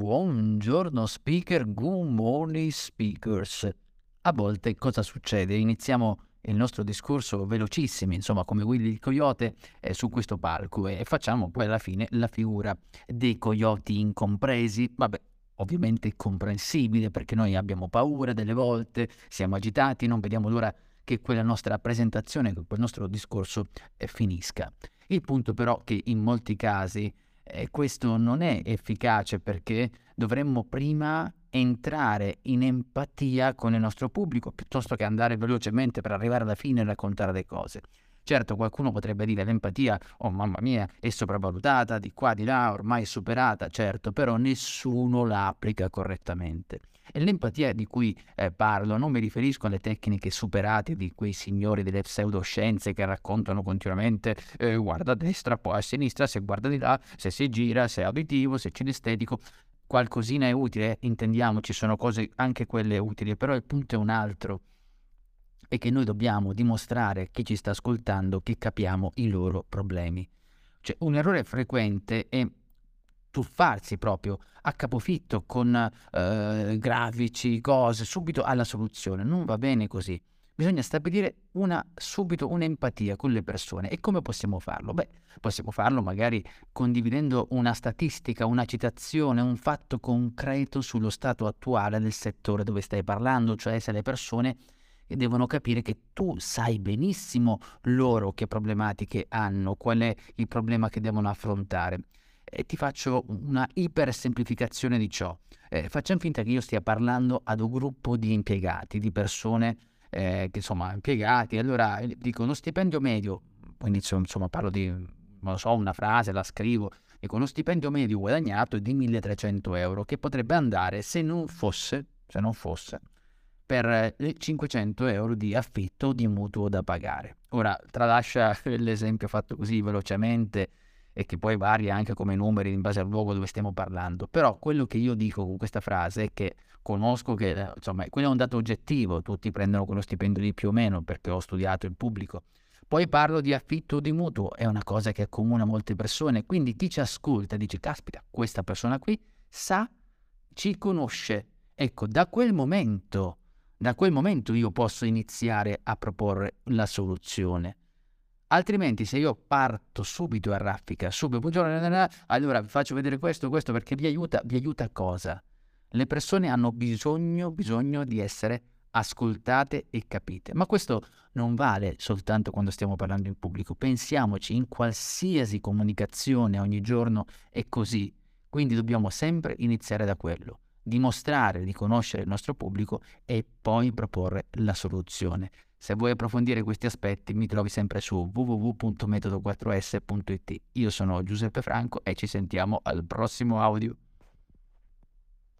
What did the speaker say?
Buongiorno speaker, good morning speakers. A volte cosa succede? Iniziamo il nostro discorso velocissimi, insomma come Willy il Coyote, eh, su questo palco e facciamo poi alla fine la figura dei coyoti incompresi. Vabbè, ovviamente comprensibile perché noi abbiamo paura delle volte, siamo agitati, non vediamo l'ora che quella nostra presentazione, che quel nostro discorso eh, finisca. Il punto però che in molti casi eh, questo non è efficace perché dovremmo prima entrare in empatia con il nostro pubblico piuttosto che andare velocemente per arrivare alla fine e raccontare le cose. Certo, qualcuno potrebbe dire l'empatia, oh mamma mia, è sopravvalutata, di qua, di là, ormai superata, certo, però nessuno la applica correttamente. E l'empatia di cui eh, parlo non mi riferisco alle tecniche superate di quei signori delle pseudoscienze che raccontano continuamente eh, guarda a destra, poi a sinistra, se guarda di là, se si gira, se è auditivo, se è cinestetico. Qualcosina è utile, intendiamoci, sono cose anche quelle utili, però il punto è un altro è che noi dobbiamo dimostrare a chi ci sta ascoltando che capiamo i loro problemi. Cioè, un errore frequente è tuffarsi proprio a capofitto con eh, grafici, cose, subito alla soluzione. Non va bene così. Bisogna stabilire una, subito un'empatia con le persone. E come possiamo farlo? Beh, possiamo farlo magari condividendo una statistica, una citazione, un fatto concreto sullo stato attuale del settore dove stai parlando, cioè se le persone devono capire che tu sai benissimo loro che problematiche hanno, qual è il problema che devono affrontare e ti faccio una ipersemplificazione di ciò. Eh, facciamo finta che io stia parlando ad un gruppo di impiegati, di persone eh, che insomma impiegati, allora eh, dico uno stipendio medio, inizio insomma parlo di, non so, una frase, la scrivo, dico uno stipendio medio guadagnato di 1300 euro che potrebbe andare se non fosse, se non fosse per 500 euro di affitto o di mutuo da pagare. Ora, tralascia l'esempio fatto così velocemente e che poi varia anche come numeri in base al luogo dove stiamo parlando. Però quello che io dico con questa frase è che conosco che eh, insomma quello è un dato oggettivo, tutti prendono quello stipendio di più o meno perché ho studiato il pubblico. Poi parlo di affitto o di mutuo, è una cosa che accomuna molte persone, quindi chi ci ascolta dice caspita, questa persona qui sa, ci conosce. Ecco, da quel momento, da quel momento io posso iniziare a proporre la soluzione. Altrimenti, se io parto subito a raffica, subito, buongiorno, allora vi faccio vedere questo, questo perché vi aiuta, vi aiuta cosa? Le persone hanno bisogno, bisogno di essere ascoltate e capite. Ma questo non vale soltanto quando stiamo parlando in pubblico. Pensiamoci, in qualsiasi comunicazione ogni giorno è così. Quindi dobbiamo sempre iniziare da quello, dimostrare di conoscere il nostro pubblico e poi proporre la soluzione. Se vuoi approfondire questi aspetti mi trovi sempre su www.metodo4s.it. Io sono Giuseppe Franco e ci sentiamo al prossimo audio.